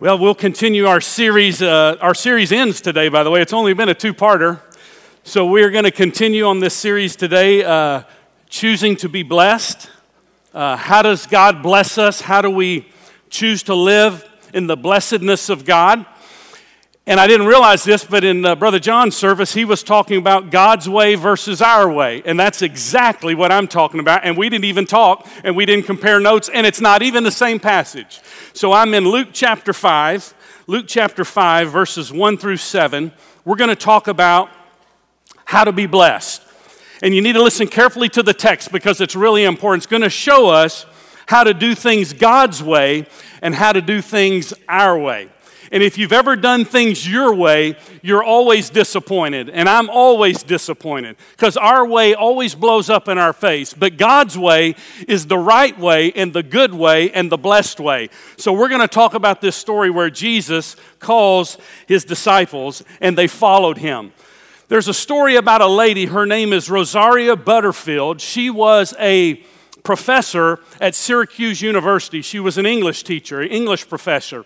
Well, we'll continue our series. Uh, our series ends today, by the way. It's only been a two parter. So we're going to continue on this series today, uh, choosing to be blessed. Uh, how does God bless us? How do we choose to live in the blessedness of God? And I didn't realize this, but in uh, Brother John's service, he was talking about God's way versus our way. And that's exactly what I'm talking about. And we didn't even talk and we didn't compare notes, and it's not even the same passage. So I'm in Luke chapter 5, Luke chapter 5, verses 1 through 7. We're going to talk about how to be blessed. And you need to listen carefully to the text because it's really important. It's going to show us how to do things God's way and how to do things our way. And if you've ever done things your way, you're always disappointed. And I'm always disappointed because our way always blows up in our face. But God's way is the right way and the good way and the blessed way. So we're going to talk about this story where Jesus calls his disciples and they followed him. There's a story about a lady, her name is Rosaria Butterfield. She was a professor at Syracuse University. She was an English teacher, English professor.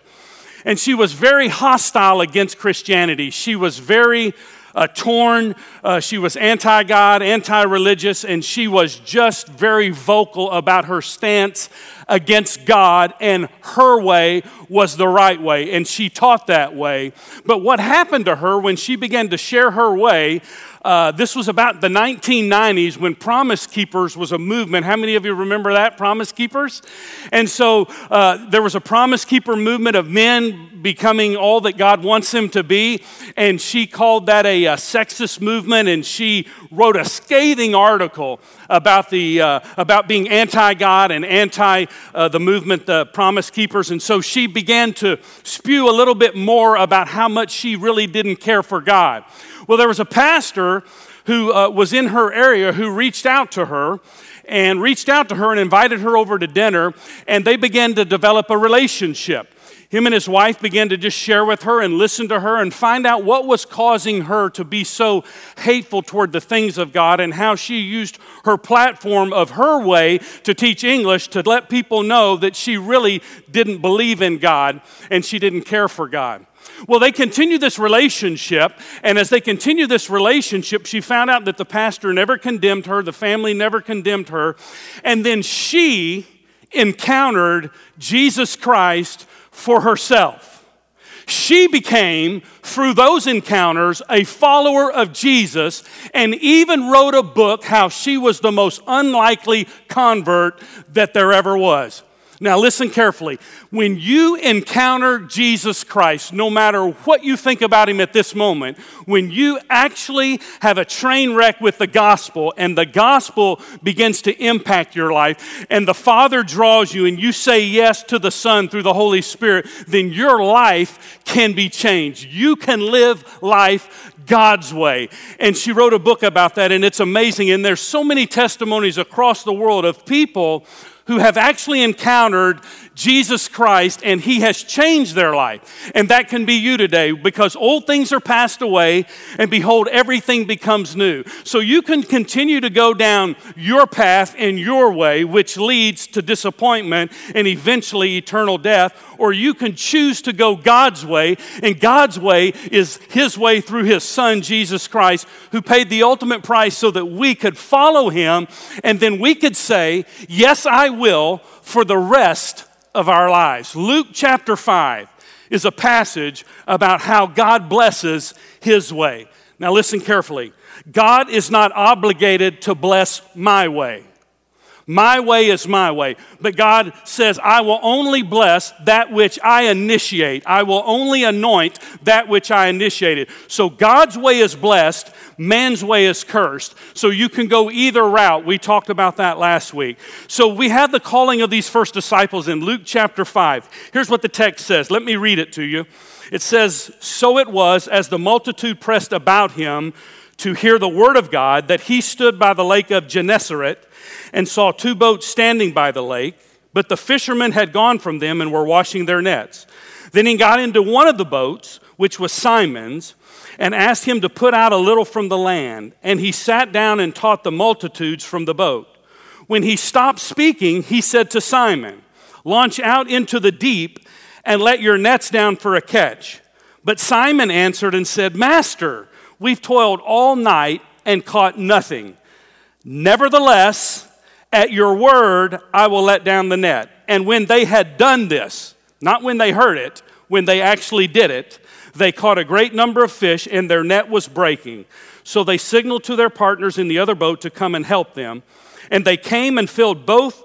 And she was very hostile against Christianity. She was very uh, torn. Uh, she was anti God, anti religious, and she was just very vocal about her stance against God, and her way was the right way, and she taught that way. But what happened to her when she began to share her way uh, this was about the 1990s when Promise Keepers was a movement. How many of you remember that, Promise Keepers? And so uh, there was a Promise Keeper movement of men becoming all that God wants them to be. And she called that a, a sexist movement, and she wrote a scathing article about, the, uh, about being anti God and anti uh, the movement, the Promise Keepers. And so she began to spew a little bit more about how much she really didn't care for God. Well, there was a pastor who uh, was in her area who reached out to her and reached out to her and invited her over to dinner, and they began to develop a relationship. Him and his wife began to just share with her and listen to her and find out what was causing her to be so hateful toward the things of God and how she used her platform of her way to teach English to let people know that she really didn't believe in God and she didn't care for God. Well, they continue this relationship, and as they continue this relationship, she found out that the pastor never condemned her, the family never condemned her, and then she encountered Jesus Christ for herself. She became, through those encounters, a follower of Jesus and even wrote a book how she was the most unlikely convert that there ever was. Now, listen carefully. When you encounter Jesus Christ, no matter what you think about him at this moment, when you actually have a train wreck with the gospel and the gospel begins to impact your life, and the Father draws you and you say yes to the Son through the Holy Spirit, then your life can be changed. You can live life God's way. And she wrote a book about that, and it's amazing. And there's so many testimonies across the world of people who have actually encountered Jesus Christ and He has changed their life. And that can be you today because old things are passed away and behold, everything becomes new. So you can continue to go down your path in your way, which leads to disappointment and eventually eternal death, or you can choose to go God's way. And God's way is His way through His Son, Jesus Christ, who paid the ultimate price so that we could follow Him and then we could say, Yes, I will for the rest of our lives. Luke chapter 5 is a passage about how God blesses his way. Now, listen carefully. God is not obligated to bless my way. My way is my way. But God says, I will only bless that which I initiate. I will only anoint that which I initiated. So God's way is blessed, man's way is cursed. So you can go either route. We talked about that last week. So we have the calling of these first disciples in Luke chapter 5. Here's what the text says. Let me read it to you. It says, So it was as the multitude pressed about him to hear the word of God that he stood by the lake of Gennesaret and saw two boats standing by the lake, but the fishermen had gone from them and were washing their nets. Then he got into one of the boats, which was Simon's, and asked him to put out a little from the land. And he sat down and taught the multitudes from the boat. When he stopped speaking, he said to Simon, Launch out into the deep and let your nets down for a catch. But Simon answered and said, Master, we've toiled all night and caught nothing. Nevertheless, at your word, I will let down the net. And when they had done this, not when they heard it, when they actually did it, they caught a great number of fish and their net was breaking. So they signaled to their partners in the other boat to come and help them. And they came and filled both,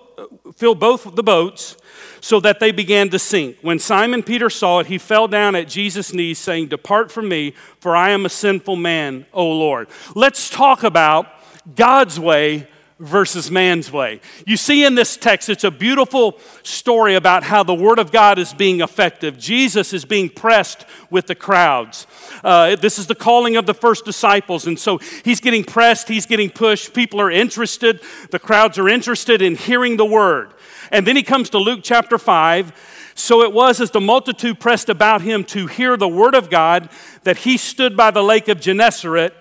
filled both the boats so that they began to sink. When Simon Peter saw it, he fell down at Jesus' knees, saying, Depart from me, for I am a sinful man, O Lord. Let's talk about God's way versus man's way. You see in this text, it's a beautiful story about how the Word of God is being effective. Jesus is being pressed with the crowds. Uh, this is the calling of the first disciples. And so he's getting pressed, he's getting pushed. People are interested, the crowds are interested in hearing the Word. And then he comes to Luke chapter 5. So it was as the multitude pressed about him to hear the word of God that he stood by the lake of Gennesaret.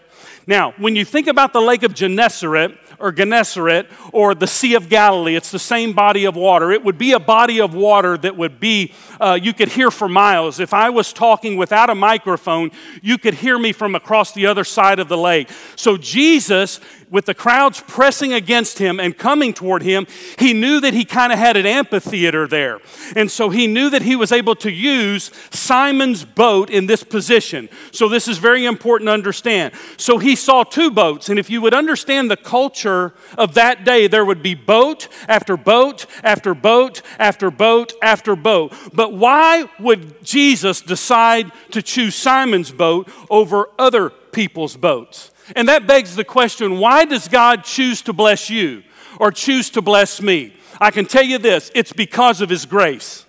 Now, when you think about the lake of Gennesaret, or Gennesaret or the Sea of Galilee. It's the same body of water. It would be a body of water that would be, uh, you could hear for miles. If I was talking without a microphone, you could hear me from across the other side of the lake. So Jesus with the crowds pressing against him and coming toward him, he knew that he kind of had an amphitheater there. And so he knew that he was able to use Simon's boat in this position. So this is very important to understand. So he saw two boats. And if you would understand the culture of that day, there would be boat after boat after boat after boat after boat. But why would Jesus decide to choose Simon's boat over other people's boats? And that begs the question why does God choose to bless you or choose to bless me? I can tell you this it's because of His grace,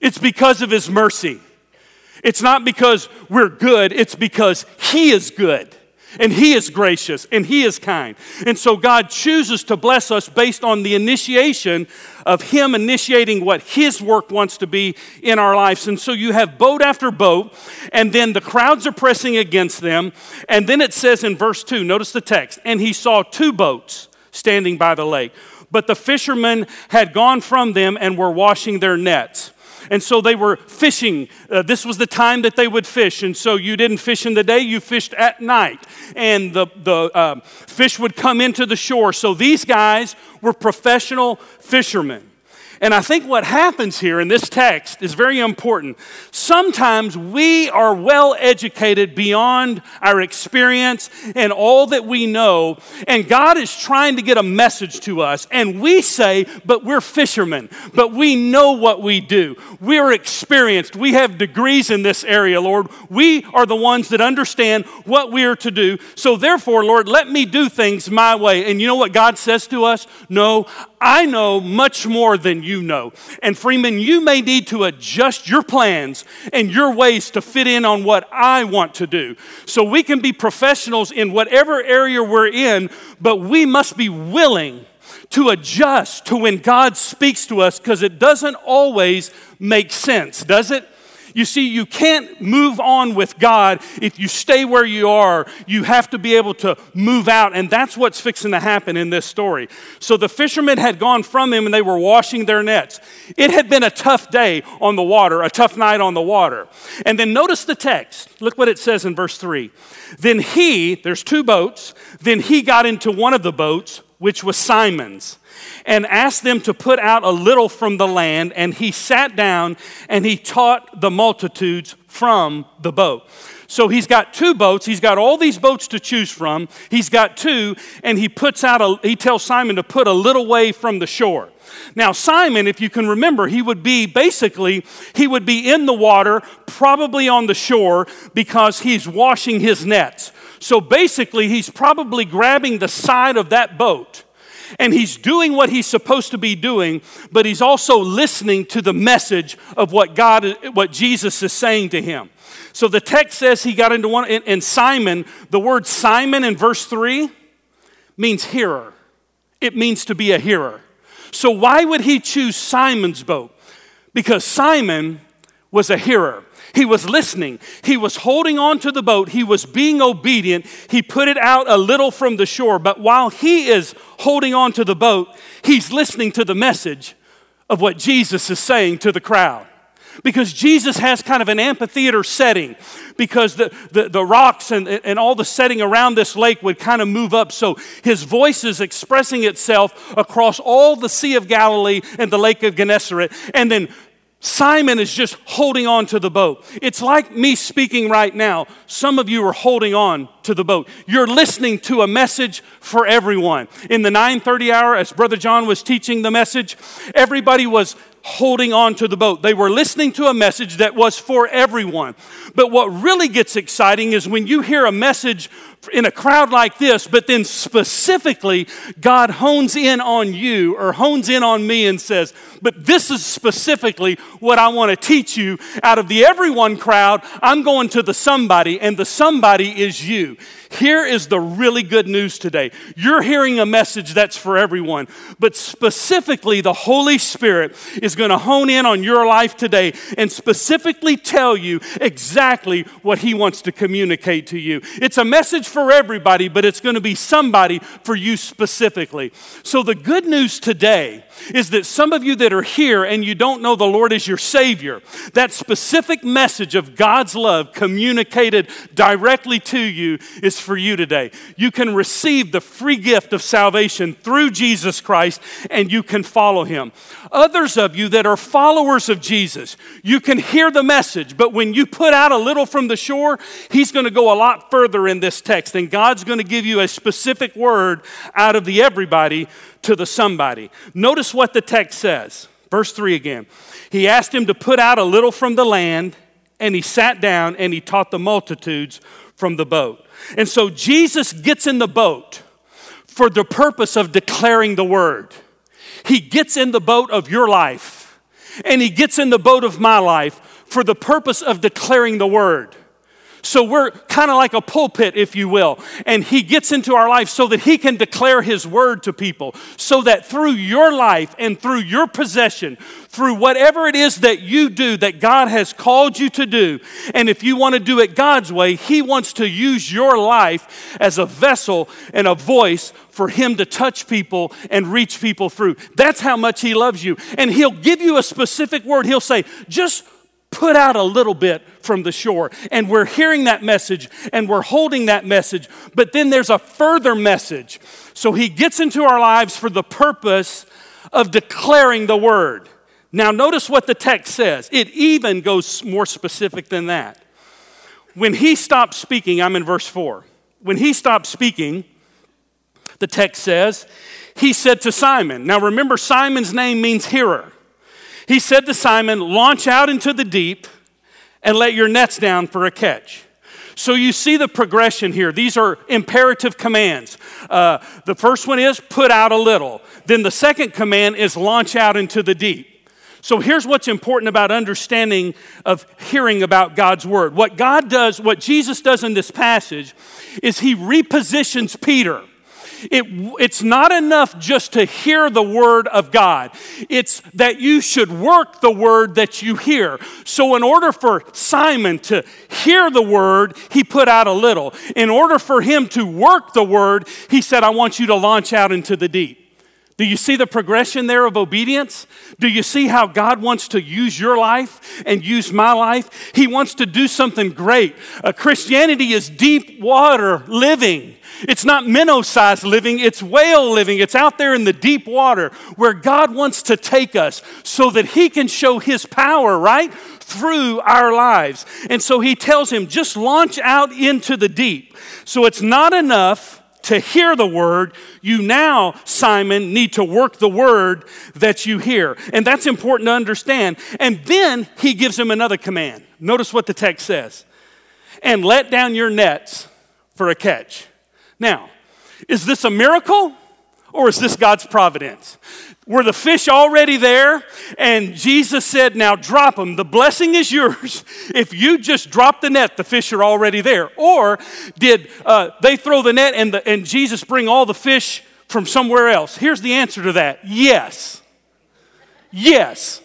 it's because of His mercy. It's not because we're good, it's because He is good and He is gracious and He is kind. And so God chooses to bless us based on the initiation of Him initiating what His work wants to be in our lives. And so you have boat after boat, and then the crowds are pressing against them. And then it says in verse 2, notice the text, and He saw two boats standing by the lake. But the fishermen had gone from them and were washing their nets. And so they were fishing. Uh, this was the time that they would fish. And so you didn't fish in the day, you fished at night. And the, the uh, fish would come into the shore. So these guys were professional fishermen. And I think what happens here in this text is very important. Sometimes we are well educated beyond our experience and all that we know, and God is trying to get a message to us. And we say, but we're fishermen, but we know what we do. We're experienced. We have degrees in this area, Lord. We are the ones that understand what we are to do. So therefore, Lord, let me do things my way. And you know what God says to us? No, I know much more than you know. And Freeman, you may need to adjust your plans and your ways to fit in on what I want to do. So we can be professionals in whatever area we're in, but we must be willing to adjust to when God speaks to us because it doesn't always make sense, does it? You see, you can't move on with God if you stay where you are. You have to be able to move out, and that's what's fixing to happen in this story. So the fishermen had gone from him and they were washing their nets. It had been a tough day on the water, a tough night on the water. And then notice the text. Look what it says in verse 3. Then he, there's two boats, then he got into one of the boats, which was Simon's and asked them to put out a little from the land. And he sat down and he taught the multitudes from the boat. So he's got two boats. He's got all these boats to choose from. He's got two, and he puts out a, he tells Simon to put a little way from the shore. Now, Simon, if you can remember, he would be basically, he would be in the water, probably on the shore, because he's washing his nets. So basically, he's probably grabbing the side of that boat and he's doing what he's supposed to be doing, but he's also listening to the message of what God, what Jesus is saying to him. So the text says he got into one, and Simon, the word Simon in verse 3 means hearer. It means to be a hearer. So why would he choose Simon's boat? Because Simon was a hearer. He was listening. He was holding on to the boat. He was being obedient. He put it out a little from the shore. But while he is holding on to the boat, he's listening to the message of what Jesus is saying to the crowd. because Jesus has kind of an amphitheater setting because the, the, the, rocks and, and all the setting around this lake would kind of move up. So his voice is expressing itself across all the Sea of Galilee and the Lake of Gennesaret. And then Simon is just holding on to the boat. It's like me speaking right now. Some of you are holding on to the boat. You're listening to a message for everyone. In the 9:30 hour as Brother John was teaching the message, everybody was holding on to the boat. They were listening to a message that was for everyone. But what really gets exciting is when you hear a message in a crowd like this, but then specifically God hones in on you or hones in on me and says, But this is specifically what I want to teach you. Out of the everyone crowd, I'm going to the somebody, and the somebody is you. Here is the really good news today. You're hearing a message that's for everyone, but specifically, the Holy Spirit is going to hone in on your life today and specifically tell you exactly what He wants to communicate to you. It's a message for everybody, but it's going to be somebody for you specifically. So, the good news today is that some of you that are here and you don't know the Lord as your Savior, that specific message of God's love communicated directly to you is for you today. You can receive the free gift of salvation through Jesus Christ and you can follow Him. Others of you that are followers of Jesus, you can hear the message, but when you put out a little from the shore, He's going to go a lot further in this text and God's going to give you a specific word out of the everybody to the somebody. Notice what the text says. Verse 3 again. He asked him to put out a little from the land, and he sat down and he taught the multitudes from the boat. And so Jesus gets in the boat for the purpose of declaring the word. He gets in the boat of your life, and he gets in the boat of my life for the purpose of declaring the word. So we're kind of like a pulpit, if you will. And He gets into our life so that He can declare His word to people. So that through your life and through your possession, through whatever it is that you do that God has called you to do, and if you want to do it God's way, He wants to use your life as a vessel and a voice for Him to touch people and reach people through. That's how much He loves you. And He'll give you a specific word. He'll say, just put out a little bit from the shore. And we're hearing that message and we're holding that message. But then there's a further message. So he gets into our lives for the purpose of declaring the word. Now, notice what the text says. It even goes more specific than that. When he stopped speaking, I'm in verse 4. When he stopped speaking, the text says, he said to Simon. Now remember, Simon's name means hearer. He said to Simon, Launch out into the deep and let your nets down for a catch. So you see the progression here. These are imperative commands. Uh, the first one is put out a little. Then the second command is launch out into the deep. So here's what's important about understanding of hearing about God's word. What God does, what Jesus does in this passage, is he repositions Peter. It, it's not enough just to hear the word of God, it's that you should work the word that you hear. So, in order for Simon to hear the word, he put out a little. In order for him to work the word, he said, I want you to launch out into the deep. Do you see the progression there of obedience? Do you see how God wants to use your life and use my life? He wants to do something great. Uh, Christianity is deep water living. It's not minnow sized living, it's whale living. It's out there in the deep water where God wants to take us so that He can show His power, right? Through our lives. And so He tells him, just launch out into the deep. So it's not enough to hear the word, you now, Simon, need to work the word that you hear. And that's important to understand. And then he gives him another command. Notice what the text says and let down your nets for a catch. Now, is this a miracle or is this God's providence? Were the fish already there? And Jesus said, Now drop them. The blessing is yours. If you just drop the net, the fish are already there. Or did uh, they throw the net and, the, and Jesus bring all the fish from somewhere else? Here's the answer to that yes. Yes.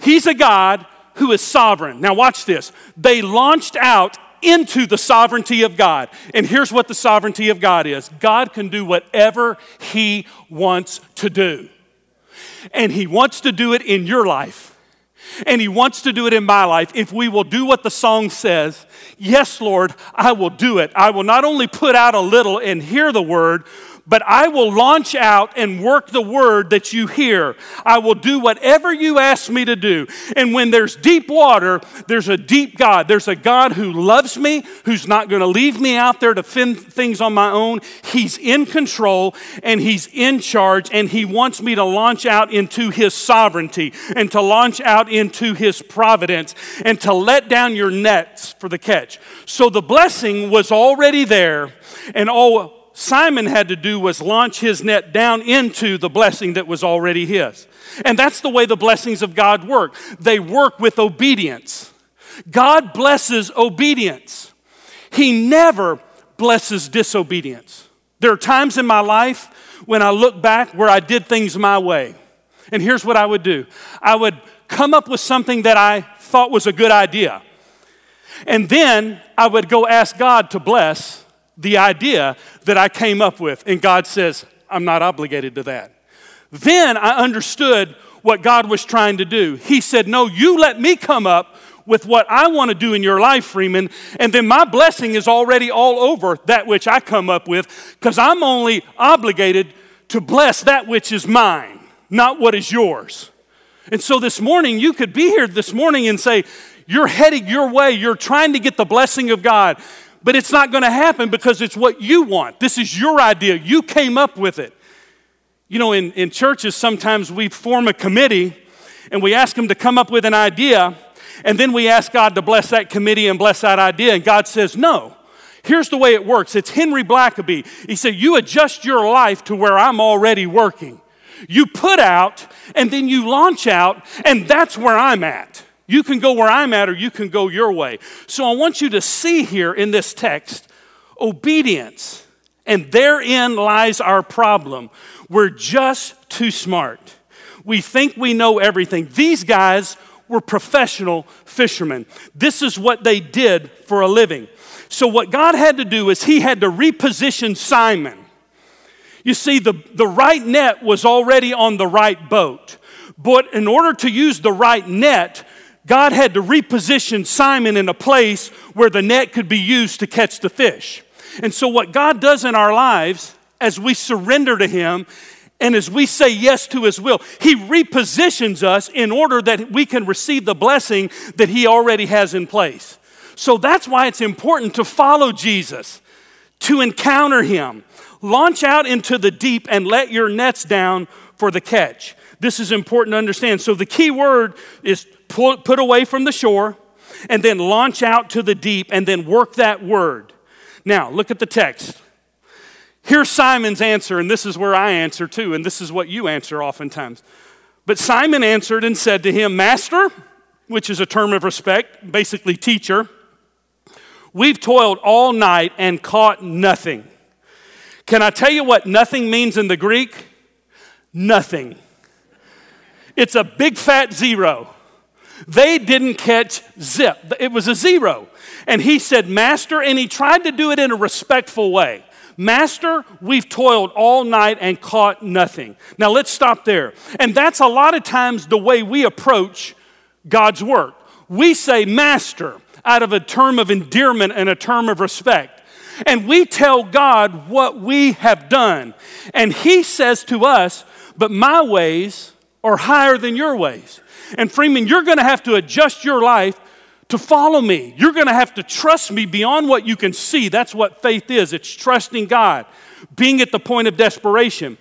He's a God who is sovereign. Now, watch this. They launched out into the sovereignty of God. And here's what the sovereignty of God is God can do whatever He wants to do. And He wants to do it in your life. And He wants to do it in my life if we will do what the song says. Yes, Lord, I will do it. I will not only put out a little and hear the word, but I will launch out and work the word that you hear. I will do whatever you ask me to do. And when there's deep water, there's a deep God. There's a God who loves me, who's not going to leave me out there to fend things on my own. He's in control and He's in charge, and He wants me to launch out into His sovereignty and to launch out into His providence and to let down your nets for the catch. So the blessing was already there, and all Simon had to do was launch his net down into the blessing that was already his. And that's the way the blessings of God work. They work with obedience. God blesses obedience. He never blesses disobedience. There are times in my life when I look back where I did things my way. And here's what I would do I would come up with something that I thought was a good idea. And then I would go ask God to bless the idea that I came up with. And God says, I'm not obligated to that. Then I understood what God was trying to do. He said, No, you let me come up with what I want to do in your life, Freeman, and then my blessing is already all over that which I come up with because I'm only obligated to bless that which is mine, not what is yours. And so this morning, you could be here this morning and say, You're heading your way, you're trying to get the blessing of God. But it's not going to happen because it's what you want. This is your idea. You came up with it. You know, in, in churches, sometimes we form a committee and we ask them to come up with an idea, and then we ask God to bless that committee and bless that idea, and God says, No. Here's the way it works it's Henry Blackaby. He said, You adjust your life to where I'm already working. You put out, and then you launch out, and that's where I'm at. You can go where I'm at, or you can go your way. So I want you to see here in this text obedience. And therein lies our problem. We're just too smart. We think we know everything. These guys were professional fishermen. This is what they did for a living. So, what God had to do is He had to reposition Simon. You see, the, the right net was already on the right boat. But in order to use the right net, God had to reposition Simon in a place where the net could be used to catch the fish. And so, what God does in our lives as we surrender to Him and as we say yes to His will, He repositions us in order that we can receive the blessing that He already has in place. So, that's why it's important to follow Jesus, to encounter Him. Launch out into the deep and let your nets down for the catch. This is important to understand. So, the key word is put away from the shore, and then launch out to the deep and then work that word. Now, look at the text. Here's Simon's answer, and this is where I answer too, and this is what you answer oftentimes. But Simon answered and said to him, Master, which is a term of respect, basically teacher, we've toiled all night and caught nothing. Can I tell you what nothing means in the Greek? Nothing. It's a big fat zero. They didn't catch zip, it was a zero. And he said, Master, and he tried to do it in a respectful way. Master, we've toiled all night and caught nothing. Now let's stop there. And that's a lot of times the way we approach God's work. We say, Master, out of a term of endearment and a term of respect. And we tell God what we have done. And He says to us, But my ways are higher than your ways. And Freeman, you're going to have to adjust your life to follow me. You're going to have to trust me beyond what you can see. That's what faith is it's trusting God, being at the point of desperation.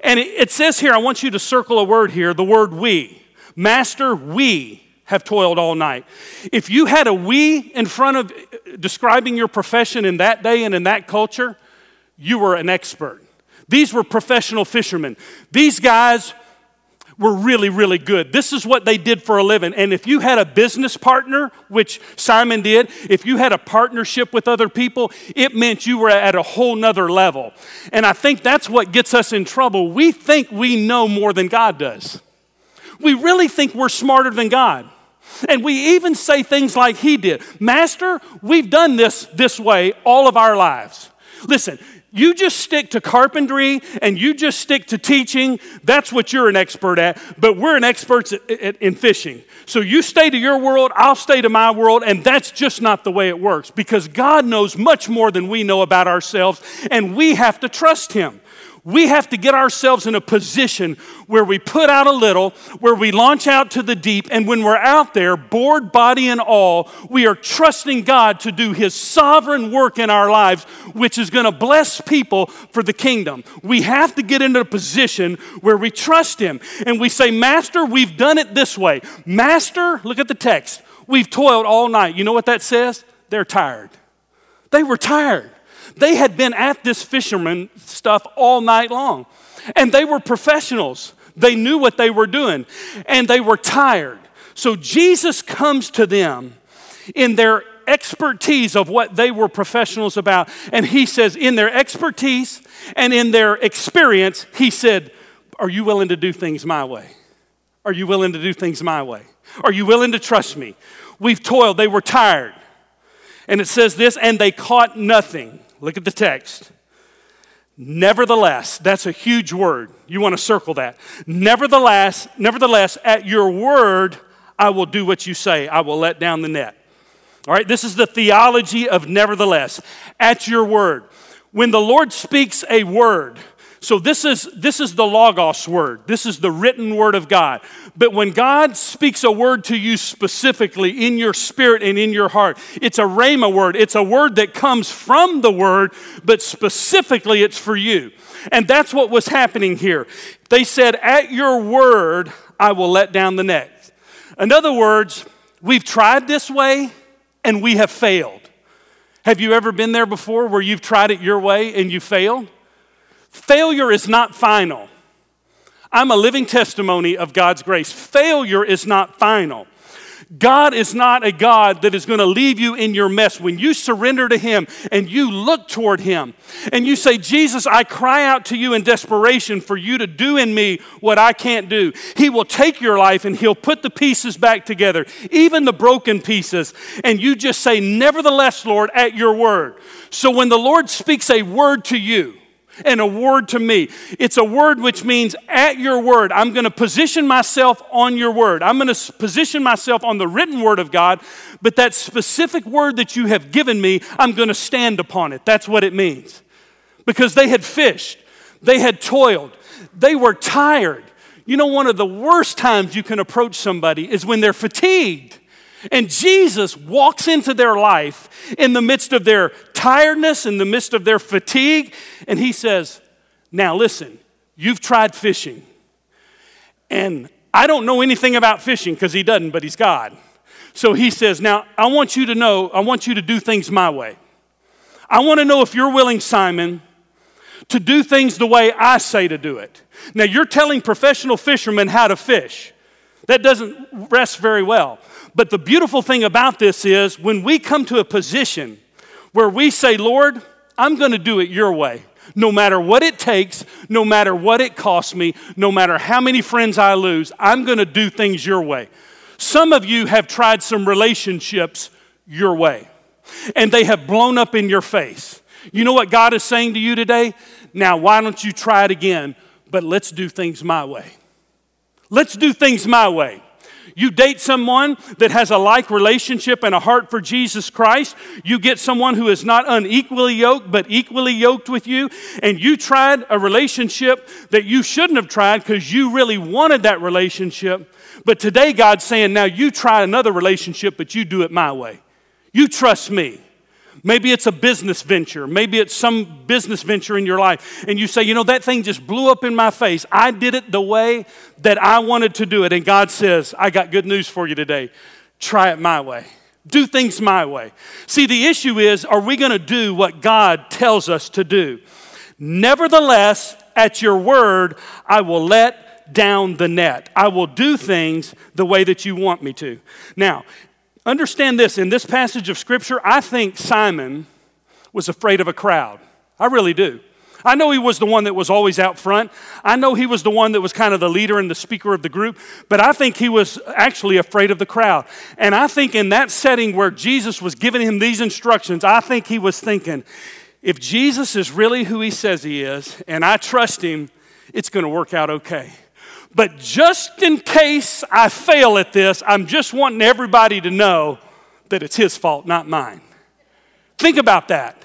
And it says here, I want you to circle a word here the word we. Master, we have toiled all night. If you had a we in front of describing your profession in that day and in that culture, you were an expert. These were professional fishermen. These guys were really, really good. This is what they did for a living. And if you had a business partner, which Simon did, if you had a partnership with other people, it meant you were at a whole nother level. And I think that's what gets us in trouble. We think we know more than God does. We really think we're smarter than God. And we even say things like he did Master, we've done this this way all of our lives. Listen, You just stick to carpentry and you just stick to teaching. That's what you're an expert at. But we're an experts in fishing. So you stay to your world, I'll stay to my world, and that's just not the way it works because God knows much more than we know about ourselves, and we have to trust Him. We have to get ourselves in a position where we put out a little, where we launch out to the deep, and when we're out there, board, body, and all, we are trusting God to do His sovereign work in our lives, which is going to bless people for the kingdom. We have to get into a position where we trust Him and we say, Master, we've done it this way. Master, look at the text. We've toiled all night. You know what that says? They're tired. They were tired. They had been at this fisherman stuff all night long, and they were professionals. They knew what they were doing, and they were tired. So Jesus comes to them in their expertise of what they were professionals about, and he says, in their expertise and in their experience, he said, Are you willing to do things my way? Are you willing to do things my way? Are you willing to trust me? We've toiled, they were tired. And it says this, and they caught nothing. Look at the text. Nevertheless, that's a huge word. You want to circle that. Nevertheless, nevertheless, at your word, I will do what you say. I will let down the net. All right, this is the theology of nevertheless. At your word. When the Lord speaks a word, so this is this is the logos word. This is the written word of God. But when God speaks a word to you specifically in your spirit and in your heart, it's a rhema word. It's a word that comes from the word, but specifically it's for you. And that's what was happening here. They said, "At your word, I will let down the net." In other words, we've tried this way and we have failed. Have you ever been there before where you've tried it your way and you failed? Failure is not final. I'm a living testimony of God's grace. Failure is not final. God is not a God that is going to leave you in your mess. When you surrender to Him and you look toward Him and you say, Jesus, I cry out to you in desperation for you to do in me what I can't do, He will take your life and He'll put the pieces back together, even the broken pieces. And you just say, Nevertheless, Lord, at your word. So when the Lord speaks a word to you, and a word to me. It's a word which means at your word. I'm going to position myself on your word. I'm going to position myself on the written word of God, but that specific word that you have given me, I'm going to stand upon it. That's what it means. Because they had fished, they had toiled, they were tired. You know, one of the worst times you can approach somebody is when they're fatigued. And Jesus walks into their life in the midst of their tiredness, in the midst of their fatigue, and he says, Now listen, you've tried fishing. And I don't know anything about fishing because he doesn't, but he's God. So he says, Now I want you to know, I want you to do things my way. I want to know if you're willing, Simon, to do things the way I say to do it. Now you're telling professional fishermen how to fish. That doesn't rest very well. But the beautiful thing about this is when we come to a position where we say, Lord, I'm going to do it your way. No matter what it takes, no matter what it costs me, no matter how many friends I lose, I'm going to do things your way. Some of you have tried some relationships your way, and they have blown up in your face. You know what God is saying to you today? Now, why don't you try it again? But let's do things my way. Let's do things my way. You date someone that has a like relationship and a heart for Jesus Christ. You get someone who is not unequally yoked, but equally yoked with you. And you tried a relationship that you shouldn't have tried because you really wanted that relationship. But today, God's saying, now you try another relationship, but you do it my way. You trust me. Maybe it's a business venture. Maybe it's some business venture in your life. And you say, you know, that thing just blew up in my face. I did it the way that I wanted to do it. And God says, I got good news for you today. Try it my way. Do things my way. See, the issue is, are we going to do what God tells us to do? Nevertheless, at your word, I will let down the net. I will do things the way that you want me to. Now, Understand this in this passage of Scripture, I think Simon was afraid of a crowd. I really do. I know he was the one that was always out front. I know he was the one that was kind of the leader and the speaker of the group, but I think he was actually afraid of the crowd. And I think in that setting where Jesus was giving him these instructions, I think he was thinking, if Jesus is really who he says he is, and I trust him, it's going to work out okay. But just in case I fail at this, I'm just wanting everybody to know that it's his fault, not mine. Think about that.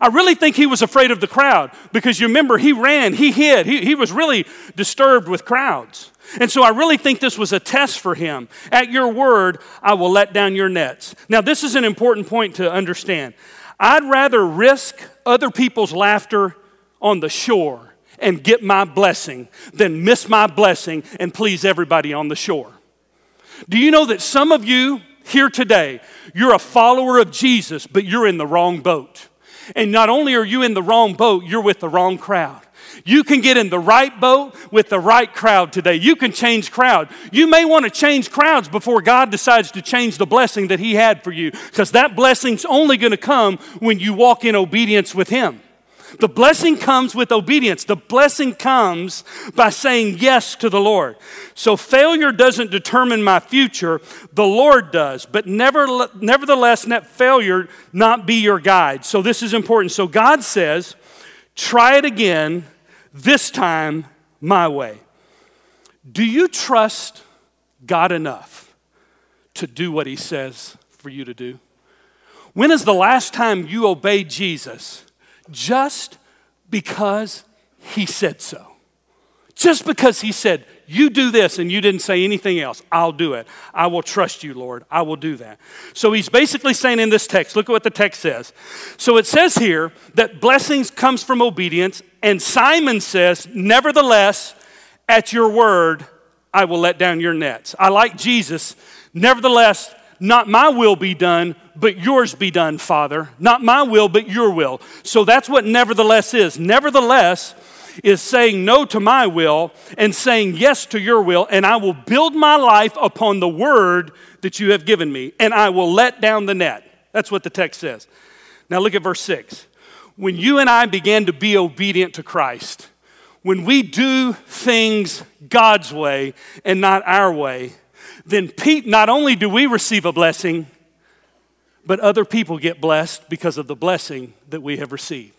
I really think he was afraid of the crowd because you remember he ran, he hid, he, he was really disturbed with crowds. And so I really think this was a test for him. At your word, I will let down your nets. Now, this is an important point to understand. I'd rather risk other people's laughter on the shore and get my blessing than miss my blessing and please everybody on the shore. Do you know that some of you here today, you're a follower of Jesus, but you're in the wrong boat? And not only are you in the wrong boat, you're with the wrong crowd. You can get in the right boat with the right crowd today. You can change crowd. You may want to change crowds before God decides to change the blessing that He had for you, because that blessing's only going to come when you walk in obedience with Him. The blessing comes with obedience. The blessing comes by saying yes to the Lord. So failure doesn't determine my future, the Lord does. But never, nevertheless, let failure not be your guide. So this is important. So God says, try it again this time my way. Do you trust God enough to do what He says for you to do? When is the last time you obeyed Jesus just because He said so? Just because He said, you do this and you didn't say anything else, I'll do it. I will trust you, Lord. I will do that. So he's basically saying in this text, look at what the text says. So it says here that blessings comes from obedience, and Simon says, nevertheless, at your word, I will let down your nets. I like Jesus. Nevertheless, not my will be done, but yours be done, Father. Not my will, but your will. So that's what nevertheless is. Nevertheless, is saying no to my will and saying yes to your will, and I will build my life upon the word that you have given me, and I will let down the net. That's what the text says. Now look at verse 6. When you and I began to be obedient to Christ, when we do things God's way and not our way, then Pete, not only do we receive a blessing, but other people get blessed because of the blessing that we have received.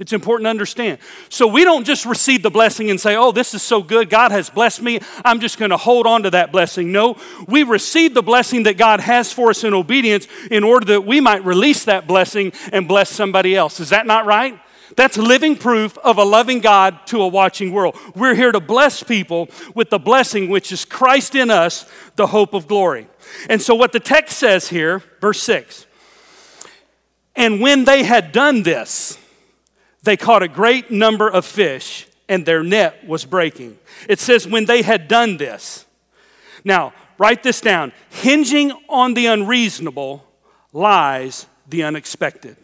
It's important to understand. So we don't just receive the blessing and say, oh, this is so good. God has blessed me. I'm just going to hold on to that blessing. No, we receive the blessing that God has for us in obedience in order that we might release that blessing and bless somebody else. Is that not right? That's living proof of a loving God to a watching world. We're here to bless people with the blessing which is Christ in us, the hope of glory. And so, what the text says here, verse 6 and when they had done this, they caught a great number of fish, and their net was breaking. It says, when they had done this. Now, write this down. Hinging on the unreasonable lies the unexpected.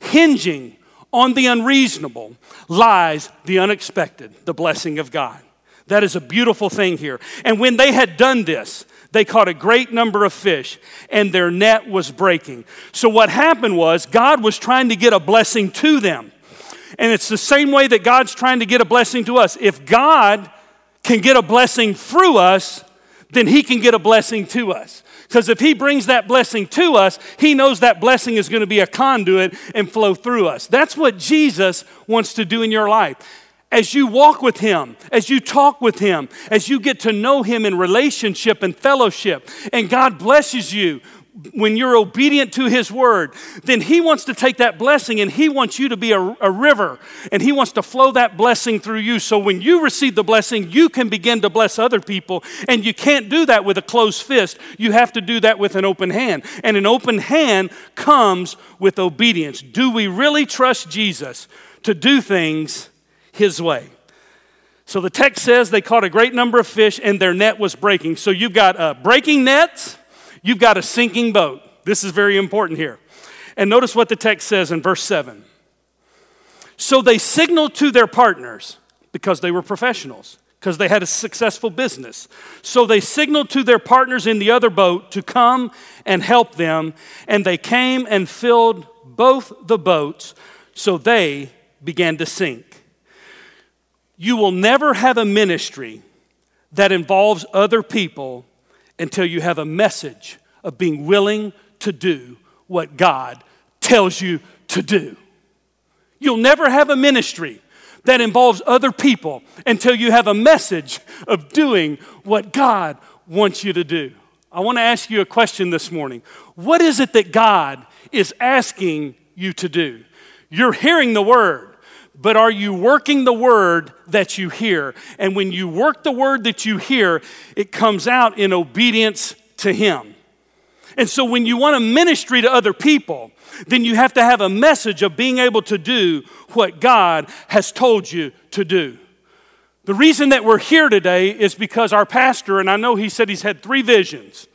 Hinging on the unreasonable lies the unexpected, the blessing of God. That is a beautiful thing here. And when they had done this, they caught a great number of fish, and their net was breaking. So, what happened was, God was trying to get a blessing to them. And it's the same way that God's trying to get a blessing to us. If God can get a blessing through us, then He can get a blessing to us. Because if He brings that blessing to us, He knows that blessing is going to be a conduit and flow through us. That's what Jesus wants to do in your life. As you walk with Him, as you talk with Him, as you get to know Him in relationship and fellowship, and God blesses you when you're obedient to His word, then He wants to take that blessing and He wants you to be a, a, river and He wants to flow that blessing through you. So when you receive the blessing, you can begin to bless other people. And you can't do that with a closed fist. You have to do that with an open hand. And an open hand comes with obedience. Do we really trust Jesus to do things His way? So the text says they caught a great number of fish and their net was breaking. So you've got uh, breaking nets You've got a sinking boat. This is very important here. And notice what the text says in verse 7. So they signaled to their partners because they were professionals, because they had a successful business. So they signaled to their partners in the other boat to come and help them, and they came and filled both the boats, so they began to sink. You will never have a ministry that involves other people until you have a message of being willing to do what God tells you to do. You'll never have a ministry that involves other people until you have a message of doing what God wants you to do. I want to ask you a question this morning. What is it that God is asking you to do? You're hearing the word, but are you working the word that you hear? And when you work the word that you hear, it comes out in obedience to Him. And so when you want to ministry to other people, then you have to have a message of being able to do what God has told you to do. The reason that we're here today is because our pastor, and I know he said he's had three visions.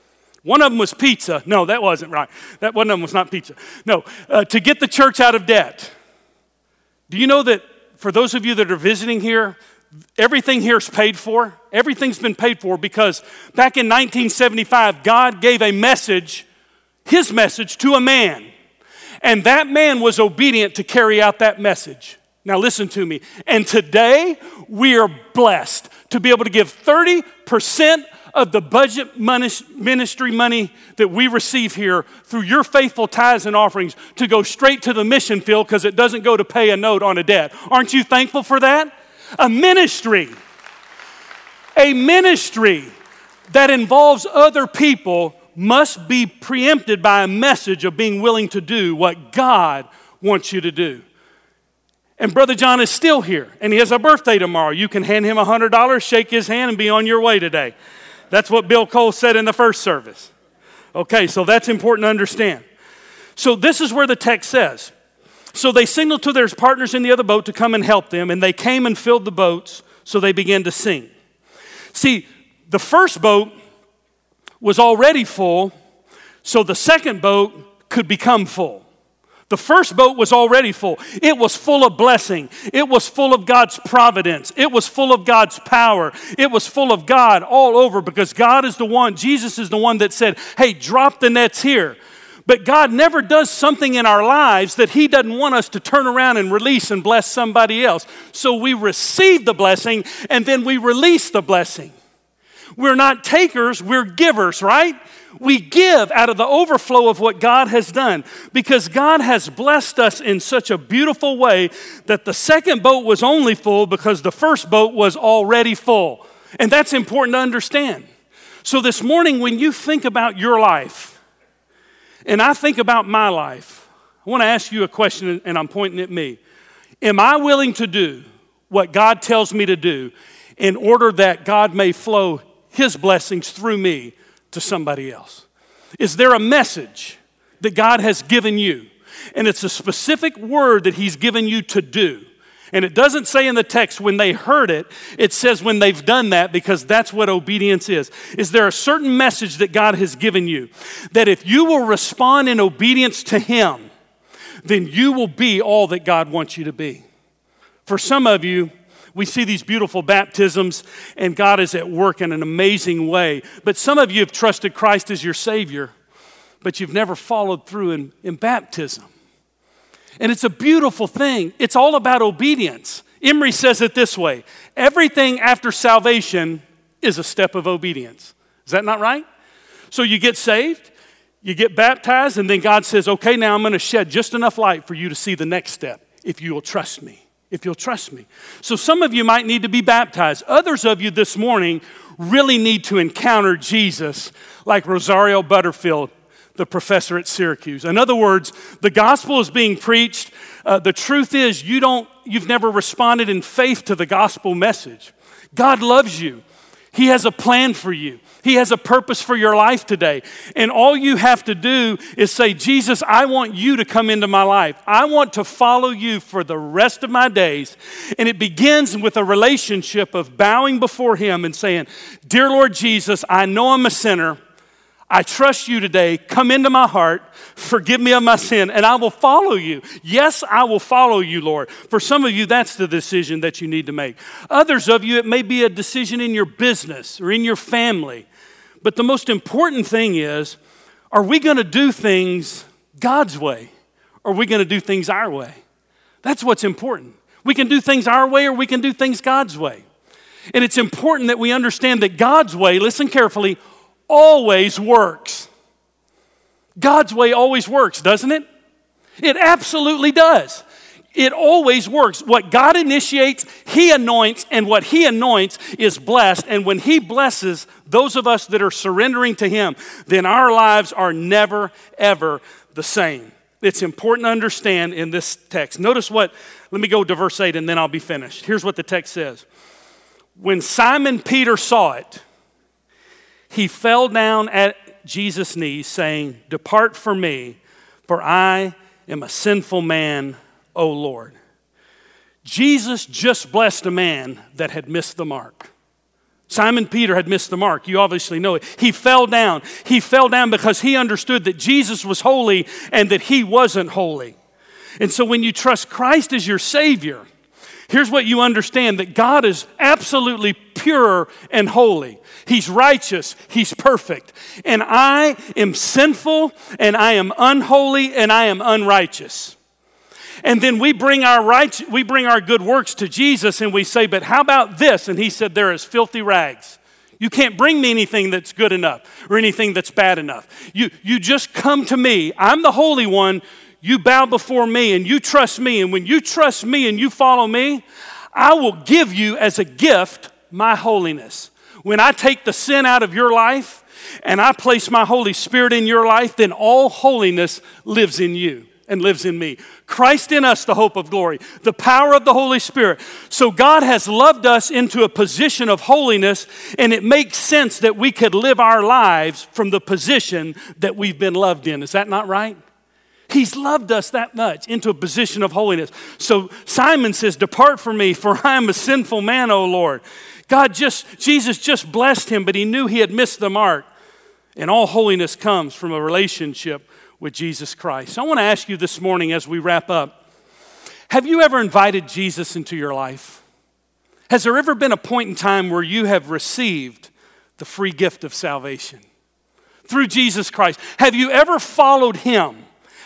One of them was pizza. No, that wasn't right. That one of them was not pizza. No, uh, to get the church out of debt. Do you know that for those of you that are visiting here, everything here is paid for? Everything's been paid for because back in 1975, God gave a message, his message, to a man. And that man was obedient to carry out that message. Now, listen to me. And today, we are blessed to be able to give 30% of the budget ministry money that we receive here through your faithful tithes and offerings to go straight to the mission field because it doesn't go to pay a note on a debt. Aren't you thankful for that? A ministry, a ministry that involves other people must be preempted by a message of being willing to do what God wants you to do. And Brother John is still here, and he has a birthday tomorrow. You can hand him $100, shake his hand, and be on your way today. That's what Bill Cole said in the first service. Okay, so that's important to understand. So, this is where the text says So they signaled to their partners in the other boat to come and help them, and they came and filled the boats, so they began to sing. See, the first boat was already full, so the second boat could become full. The first boat was already full. It was full of blessing. It was full of God's providence. It was full of God's power. It was full of God all over because God is the one, Jesus is the one that said, Hey, drop the nets here. But God never does something in our lives that He doesn't want us to turn around and release and bless somebody else. So we receive the blessing and then we release the blessing. We're not takers, we're givers, right? We give out of the overflow of what God has done because God has blessed us in such a beautiful way that the second boat was only full because the first boat was already full. And that's important to understand. So, this morning, when you think about your life, and I think about my life, I want to ask you a question, and I'm pointing at me. Am I willing to do what God tells me to do in order that God may flow his blessings through me to somebody else? Is there a message that God has given you? And it's a specific word that He's given you to do. And it doesn't say in the text when they heard it, it says when they've done that because that's what obedience is. Is there a certain message that God has given you that if you will respond in obedience to Him, then you will be all that God wants you to be? For some of you, we see these beautiful baptisms, and God is at work in an amazing way. But some of you have trusted Christ as your Savior, but you've never followed through in, in baptism. And it's a beautiful thing. It's all about obedience. Emery says it this way everything after salvation is a step of obedience. Is that not right? So you get saved, you get baptized, and then God says, okay, now I'm going to shed just enough light for you to see the next step if you will trust me if you'll trust me. So, some of you might need to be baptized. Others of you this morning really need to encounter Jesus, like Rosario Butterfield, the professor at Syracuse. In other words, the gospel is being preached. Uh, the truth is, you don't, you've never responded in faith to the gospel message. God loves you, He has a plan for you. He has a purpose for your life today. And all you have to do is say, Jesus, I want you to come into my life. I want to follow you for the rest of my days. And it begins with a relationship of bowing before Him and saying, Dear Lord Jesus, I know I'm a sinner. I trust you today. Come into my heart. Forgive me of my sin, and I will follow you. Yes, I will follow you, Lord. For some of you, that's the decision that you need to make. Others of you, it may be a decision in your business or in your family. But the most important thing is are we going to do things God's way or are we going to do things our way? That's what's important. We can do things our way or we can do things God's way. And it's important that we understand that God's way, listen carefully, always works. God's way always works, doesn't it? It absolutely does. It always works. What God initiates, He anoints, and what He anoints is blessed. And when He blesses those of us that are surrendering to Him, then our lives are never, ever the same. It's important to understand in this text. Notice what, let me go to verse 8 and then I'll be finished. Here's what the text says When Simon Peter saw it, he fell down at Jesus' knees, saying, Depart from me, for I am a sinful man, O Lord. Jesus just blessed a man that had missed the mark. Simon Peter had missed the mark. You obviously know it. He fell down. He fell down because he understood that Jesus was holy and that he wasn't holy. And so when you trust Christ as your Savior, here's what you understand that God is absolutely pure and holy. He's righteous, He's perfect. And I am sinful, and I am unholy, and I am unrighteous. And then we bring our right, we bring our good works to Jesus and we say, but how about this? And he said, there is filthy rags. You can't bring me anything that's good enough or anything that's bad enough. You, you just come to me. I'm the Holy One. You bow before me and you trust me. And when you trust me and you follow me, I will give you as a gift my holiness. When I take the sin out of your life and I place my Holy Spirit in your life, then all holiness lives in you and lives in me. Christ in us, the hope of glory, the power of the Holy Spirit. So God has loved us into a position of holiness, and it makes sense that we could live our lives from the position that we've been loved in. Is that not right? He's loved us that much into a position of holiness. So Simon says, Depart from me, for I am a sinful man, O Lord. God just, Jesus just blessed him, but he knew he had missed the mark. And all holiness comes from a relationship with Jesus Christ. So I want to ask you this morning as we wrap up have you ever invited Jesus into your life? Has there ever been a point in time where you have received the free gift of salvation through Jesus Christ? Have you ever followed him?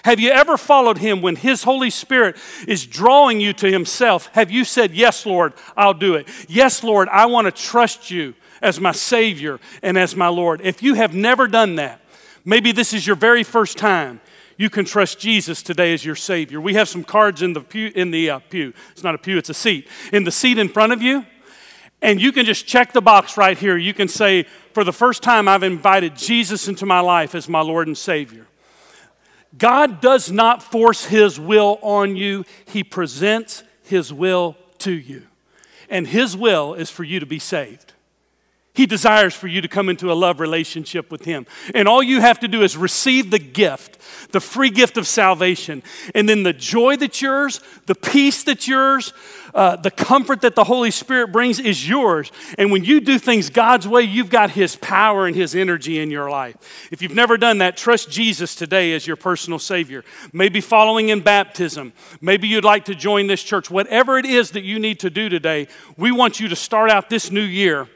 Have you ever followed him when his Holy Spirit is drawing you to himself? Have you said, Yes, Lord, I'll do it? Yes, Lord, I want to trust you as my Savior and as my Lord. If you have never done that, Maybe this is your very first time you can trust Jesus today as your Savior. We have some cards in the pew. In the uh, pew. It's not a pew; it's a seat. In the seat in front of you, and you can just check the box right here. You can say, "For the first time, I've invited Jesus into my life as my Lord and Savior." God does not force His will on you; He presents His will to you, and His will is for you to be saved. He desires for you to come into a love relationship with Him. And all you have to do is receive the gift, the free gift of salvation. And then the joy that's yours, the peace that's yours, uh, the comfort that the Holy Spirit brings is yours. And when you do things God's way, you've got His power and His energy in your life. If you've never done that, trust Jesus today as your personal Savior. Maybe following in baptism. Maybe you'd like to join this church. Whatever it is that you need to do today, we want you to start out this new year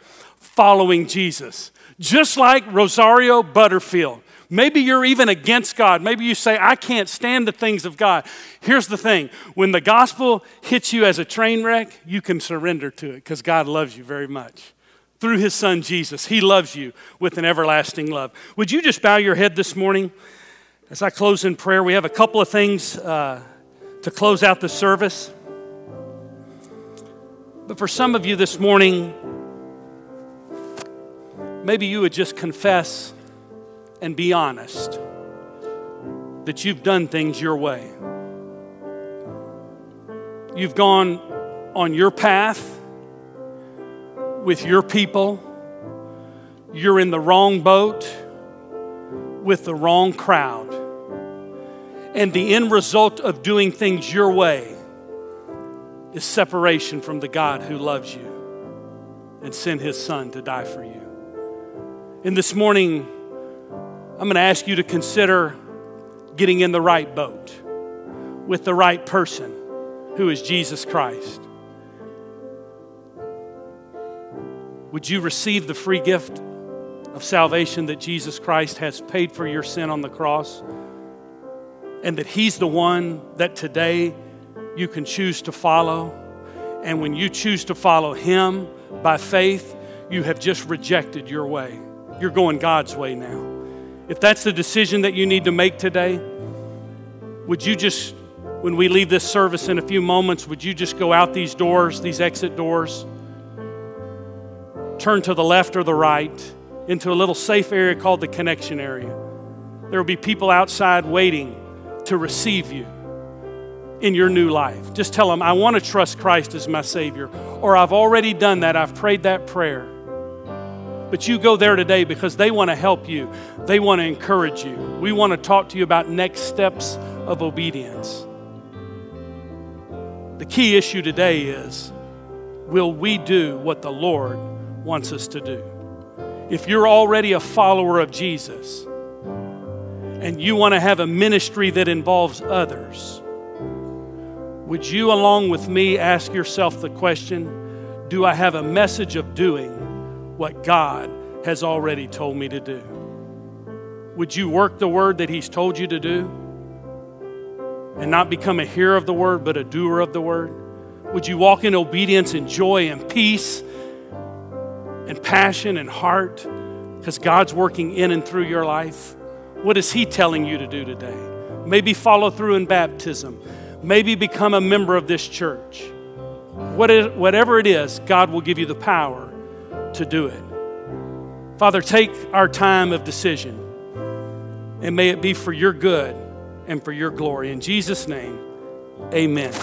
following Jesus. Just like Rosario Butterfield. Maybe you're even against God. Maybe you say, I can't stand the things of God. Here's the thing when the gospel hits you as a train wreck, you can surrender to it because God loves you very much. Through his son Jesus, he loves you with an everlasting love. Would you just bow your head this morning as I close in prayer? We have a couple of things uh, to close out the service. But for some of you this morning, maybe you would just confess and be honest that you've done things your way. You've gone on your path with your people. You're in the wrong boat with the wrong crowd. And the end result of doing things your way is separation from the God who loves you and sent his son to die for you. And this morning, I'm going to ask you to consider getting in the right boat with the right person who is Jesus Christ. Would you receive the free gift of salvation that Jesus Christ has paid for your sin on the cross? And that He's the one that today you can choose to follow. And when you choose to follow Him by faith, you have just rejected your way. You're going God's way now. If that's the decision that you need to make today, would you just when we leave this service in a few moments, would you just go out these doors, these exit doors? Turn to the left or the right into a little safe area called the connection area. There will be people outside waiting to receive you in your new life. Just tell them, I want to trust Christ as my Savior, or I've already done that, I've prayed that prayer. But you go there today because they want to help you, they want to encourage you. We want to talk to you about next steps of obedience. The key issue today is will we do what the Lord wants us to do? If you're already a follower of Jesus and you want to have a ministry that involves others, would you, along with me, ask yourself the question Do I have a message of doing what God has already told me to do? Would you work the word that He's told you to do and not become a hearer of the word, but a doer of the word? Would you walk in obedience and joy and peace and passion and heart because God's working in and through your life? What is He telling you to do today? Maybe follow through in baptism maybe become a member of this church. Whatever it is, God will give you the power to do it. Father, take our time of decision and may it be for your good and for your glory. In Jesus' name, amen.